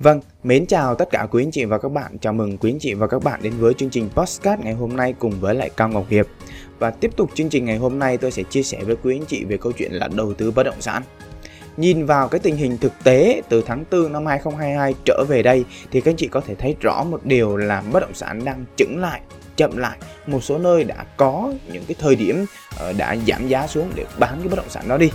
Vâng, mến chào tất cả quý anh chị và các bạn. Chào mừng quý anh chị và các bạn đến với chương trình Postcard ngày hôm nay cùng với lại Cao Ngọc Hiệp. Và tiếp tục chương trình ngày hôm nay tôi sẽ chia sẻ với quý anh chị về câu chuyện là đầu tư bất động sản. Nhìn vào cái tình hình thực tế từ tháng 4 năm 2022 trở về đây thì các anh chị có thể thấy rõ một điều là bất động sản đang chững lại, chậm lại. Một số nơi đã có những cái thời điểm ờ, đã giảm giá xuống để bán cái bất động sản đó đi.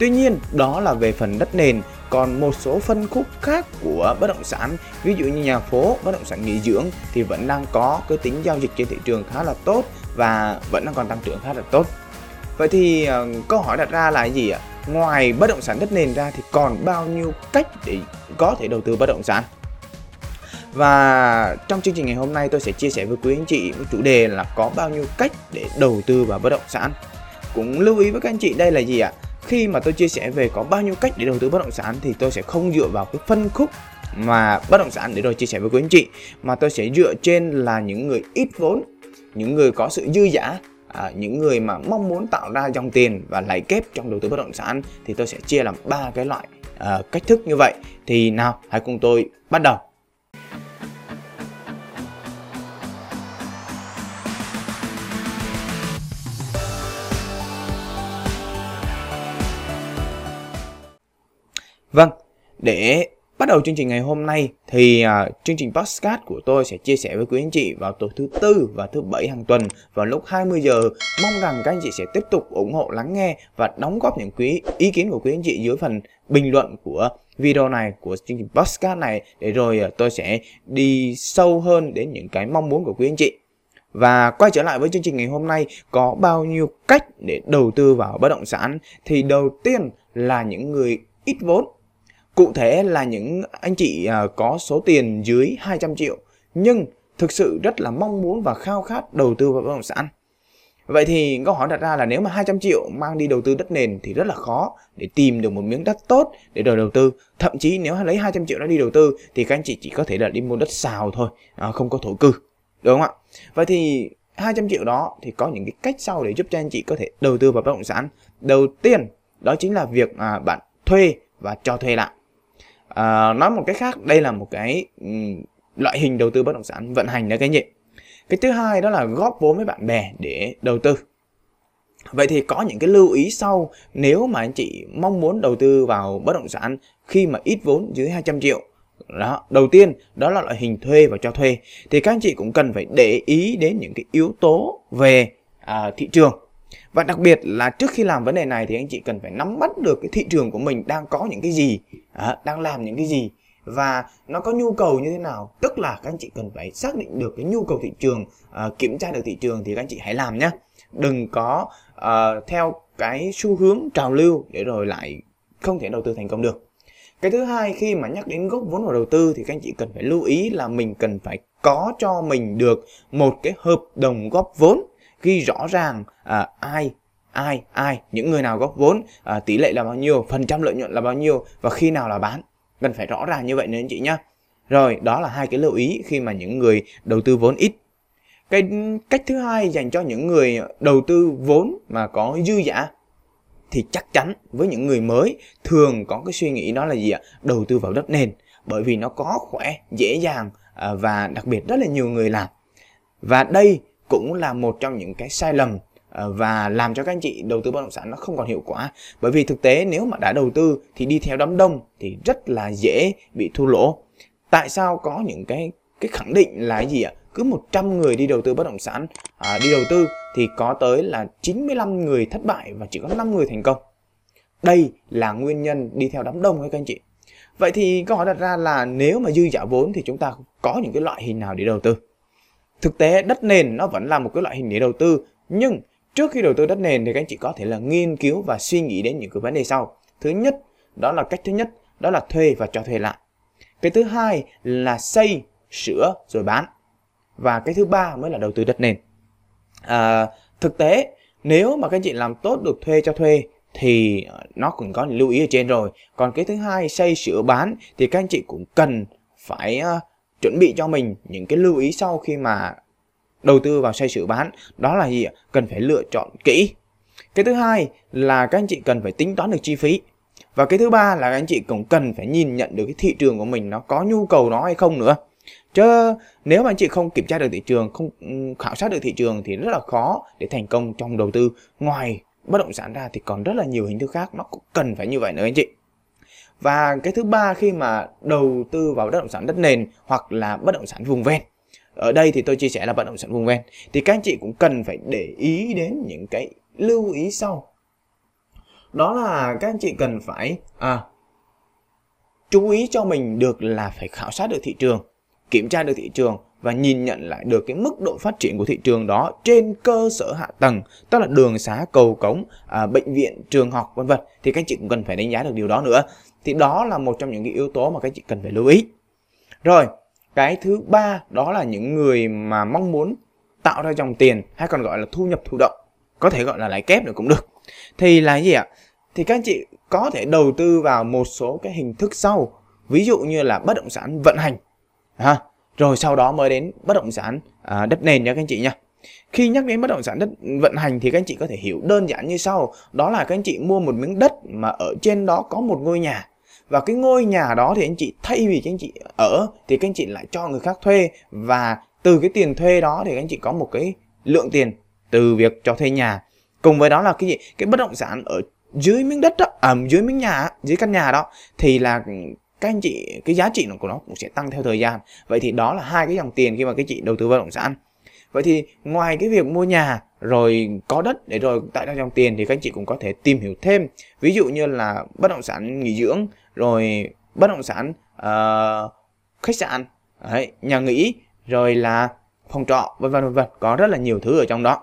Tuy nhiên, đó là về phần đất nền. Còn một số phân khúc khác của bất động sản ví dụ như nhà phố bất động sản nghỉ dưỡng thì vẫn đang có cái tính giao dịch trên thị trường khá là tốt và vẫn đang còn tăng trưởng khá là tốt. Vậy thì ờ, câu hỏi đặt ra là gì ạ? Ngoài bất động sản đất nền ra thì còn bao nhiêu cách để có thể đầu tư bất động sản? Và trong chương trình ngày hôm nay tôi sẽ chia sẻ với quý anh chị với chủ đề là có bao nhiêu cách để đầu tư vào bất động sản. Cũng lưu ý với các anh chị đây là gì ạ? Khi mà tôi chia sẻ về có bao nhiêu cách để đầu tư bất động sản thì tôi sẽ không dựa vào cái phân khúc mà bất động sản để rồi chia sẻ với quý anh chị mà tôi sẽ dựa trên là những người ít vốn những người có sự dư giả à, những người mà mong muốn tạo ra dòng tiền và lãi kép trong đầu tư bất động sản thì tôi sẽ chia làm ba cái loại à, cách thức như vậy. Thì nào hãy cùng tôi bắt đầu. Vâng, để bắt đầu chương trình ngày hôm nay thì uh, chương trình podcast của tôi sẽ chia sẻ với quý anh chị vào tối thứ tư và thứ bảy hàng tuần vào lúc 20 giờ. Mong rằng các anh chị sẽ tiếp tục ủng hộ lắng nghe và đóng góp những quý ý kiến của quý anh chị dưới phần bình luận của video này của chương trình podcast này để rồi uh, tôi sẽ đi sâu hơn đến những cái mong muốn của quý anh chị. Và quay trở lại với chương trình ngày hôm nay có bao nhiêu cách để đầu tư vào bất động sản thì đầu tiên là những người ít vốn Cụ thể là những anh chị à, có số tiền dưới 200 triệu nhưng thực sự rất là mong muốn và khao khát đầu tư vào bất động sản. Vậy thì câu hỏi đặt ra là nếu mà 200 triệu mang đi đầu tư đất nền thì rất là khó để tìm được một miếng đất tốt để đầu đầu tư. Thậm chí nếu lấy 200 triệu đó đi đầu tư thì các anh chị chỉ có thể là đi mua đất xào thôi, à, không có thổ cư. Đúng không ạ? Vậy thì 200 triệu đó thì có những cái cách sau để giúp cho anh chị có thể đầu tư vào bất động sản. Đầu tiên đó chính là việc à, bạn thuê và cho thuê lại à, nói một cách khác đây là một cái um, loại hình đầu tư bất động sản vận hành đấy cái nhị cái thứ hai đó là góp vốn với bạn bè để đầu tư. Vậy thì có những cái lưu ý sau nếu mà anh chị mong muốn đầu tư vào bất động sản khi mà ít vốn dưới 200 triệu? Đó đầu tiên đó là loại hình thuê và cho thuê. Thì các anh chị cũng cần phải để ý đến những cái yếu tố về à, thị trường và đặc biệt là trước khi làm vấn đề này thì anh chị cần phải nắm bắt được cái thị trường của mình đang có những cái gì, à, đang làm những cái gì và nó có nhu cầu như thế nào. Tức là các anh chị cần phải xác định được cái nhu cầu thị trường, à, kiểm tra được thị trường thì các anh chị hãy làm nhé. Đừng có à, theo cái xu hướng trào lưu để rồi lại không thể đầu tư thành công được. Cái thứ hai khi mà nhắc đến góp vốn vào đầu tư thì các anh chị cần phải lưu ý là mình cần phải có cho mình được một cái hợp đồng góp vốn ghi rõ ràng à, ai ai ai những người nào góp vốn à, tỷ lệ là bao nhiêu phần trăm lợi nhuận là bao nhiêu và khi nào là bán. Cần phải rõ ràng như vậy nên anh chị nhá. Rồi đó là hai cái lưu ý khi mà những người đầu tư vốn ít. Cái cách thứ hai dành cho những người đầu tư vốn mà có dư giả thì chắc chắn với những người mới thường có cái suy nghĩ đó là gì ạ? Đầu tư vào đất nền bởi vì nó có khỏe dễ dàng à, và đặc biệt rất là nhiều người làm. Và đây cũng là một trong những cái sai lầm ờ, và làm cho các anh chị đầu tư bất động sản nó không còn hiệu quả. Bởi vì thực tế nếu mà đã đầu tư thì đi theo đám đông thì rất là dễ bị thua lỗ. Tại sao có những cái cái khẳng định là gì ạ? Cứ 100 người đi đầu tư bất động sản à, đi đầu tư thì có tới là 95 người thất bại và chỉ có 5 người thành công. Đây là nguyên nhân đi theo đám đông các anh chị. Vậy thì câu hỏi đặt ra là nếu mà dư giả vốn thì chúng ta có những cái loại hình nào để đầu tư? Thực tế đất nền nó vẫn là một cái loại hình để đầu tư nhưng trước khi đầu tư đất nền thì các anh chị có thể là nghiên cứu và suy nghĩ đến những cái vấn đề sau. Thứ nhất, đó là cách thứ nhất, đó là thuê và cho thuê lại. Cái thứ hai là xây, sửa rồi bán. Và cái thứ ba mới là đầu tư đất nền. À, thực tế nếu mà các anh chị làm tốt được thuê cho thuê thì nó cũng có lưu ý ở trên rồi. Còn cái thứ hai xây sửa bán thì các anh chị cũng cần phải uh, chuẩn bị cho mình những cái lưu ý sau khi mà đầu tư vào xây sửa bán, đó là gì cần phải lựa chọn kỹ. Cái thứ hai là các anh chị cần phải tính toán được chi phí. Và cái thứ ba là các anh chị cũng cần phải nhìn nhận được cái thị trường của mình nó có nhu cầu nó hay không nữa. Chứ nếu mà anh chị không kiểm tra được thị trường, không ừ, khảo sát được thị trường thì rất là khó để thành công trong đầu tư. Ngoài bất động sản ra thì còn rất là nhiều hình thức khác, nó cũng cần phải như vậy nữa anh chị và cái thứ ba khi mà đầu tư vào bất động sản đất nền hoặc là bất động sản vùng ven. Ở đây thì tôi chia sẻ là bất động sản vùng ven. Thì các anh chị cũng cần phải để ý đến những cái lưu ý sau. Đó là các anh chị cần phải à, chú ý cho mình được là phải khảo sát được thị trường kiểm tra được thị trường và nhìn nhận lại được cái mức độ phát triển của thị trường đó trên cơ sở hạ tầng tức là đường xá cầu cống à, bệnh viện trường học vân vân thì các chị cũng cần phải đánh giá được điều đó nữa. Thì đó là một trong những cái yếu tố mà các chị cần phải lưu ý. Rồi cái thứ ba đó là những người mà mong muốn tạo ra dòng tiền hay còn gọi là thu nhập thụ động có thể gọi là lãi kép được cũng được. Thì là gì ạ? Thì các chị có thể đầu tư vào một số cái hình thức sau. Ví dụ như là bất động sản vận hành ha? Rồi sau đó mới đến bất động sản à, đất nền nha các anh chị nha. Khi nhắc đến bất động sản đất vận hành thì các anh chị có thể hiểu đơn giản như sau. Đó là các anh chị mua một miếng đất mà ở trên đó có một ngôi nhà. Và cái ngôi nhà đó thì anh chị thay vì các anh chị ở thì các anh chị lại cho người khác thuê. Và từ cái tiền thuê đó thì các anh chị có một cái lượng tiền từ việc cho thuê nhà. Cùng với đó là cái gì? Cái bất động sản ở dưới miếng đất đó à, dưới miếng nhà dưới căn nhà đó thì là các anh chị cái giá trị của nó cũng sẽ tăng theo thời gian. Vậy thì đó là hai cái dòng tiền khi mà các chị đầu tư bất động sản. Vậy thì ngoài cái việc mua nhà rồi có đất để rồi tạo ra dòng tiền thì các anh chị cũng có thể tìm hiểu thêm. Ví dụ như là bất động sản nghỉ dưỡng rồi bất động sản uh, khách sạn đấy, nhà nghỉ rồi là phòng trọ vân vân vân vân. Có rất là nhiều thứ ở trong đó.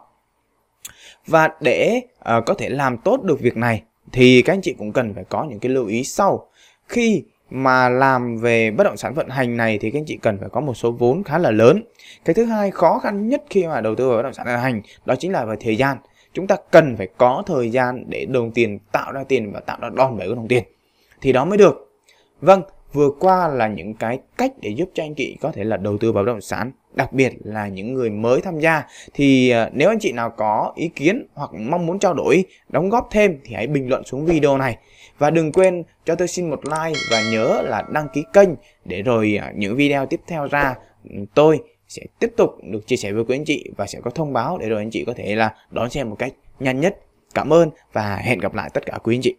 Và để uh, có thể làm tốt được việc này thì các anh chị cũng cần phải có những cái lưu ý sau. Khi mà làm về bất động sản vận hành này thì các anh chị cần phải có một số vốn khá là lớn. Cái thứ hai khó khăn nhất khi mà đầu tư vào bất động sản vận hành đó chính là về thời gian. Chúng ta cần phải có thời gian để đồng tiền tạo ra tiền và tạo ra đòn bẩy của đồng tiền. Thì đó mới được. Vâng, vừa qua là những cái cách để giúp cho anh chị có thể là đầu tư vào bất động sản đặc biệt là những người mới tham gia thì ờ, nếu anh chị nào có ý kiến hoặc mong muốn trao đổi, đóng góp thêm thì hãy bình luận xuống video này. Và đừng quên cho tôi xin một like và nhớ là đăng ký kênh để rồi ờ, những video tiếp theo ra ừ, tôi sẽ tiếp tục được chia sẻ với quý anh chị và sẽ có thông báo để rồi anh chị có thể là đón xem một cách nhanh nhất. Cảm ơn và hẹn gặp lại tất cả quý anh chị.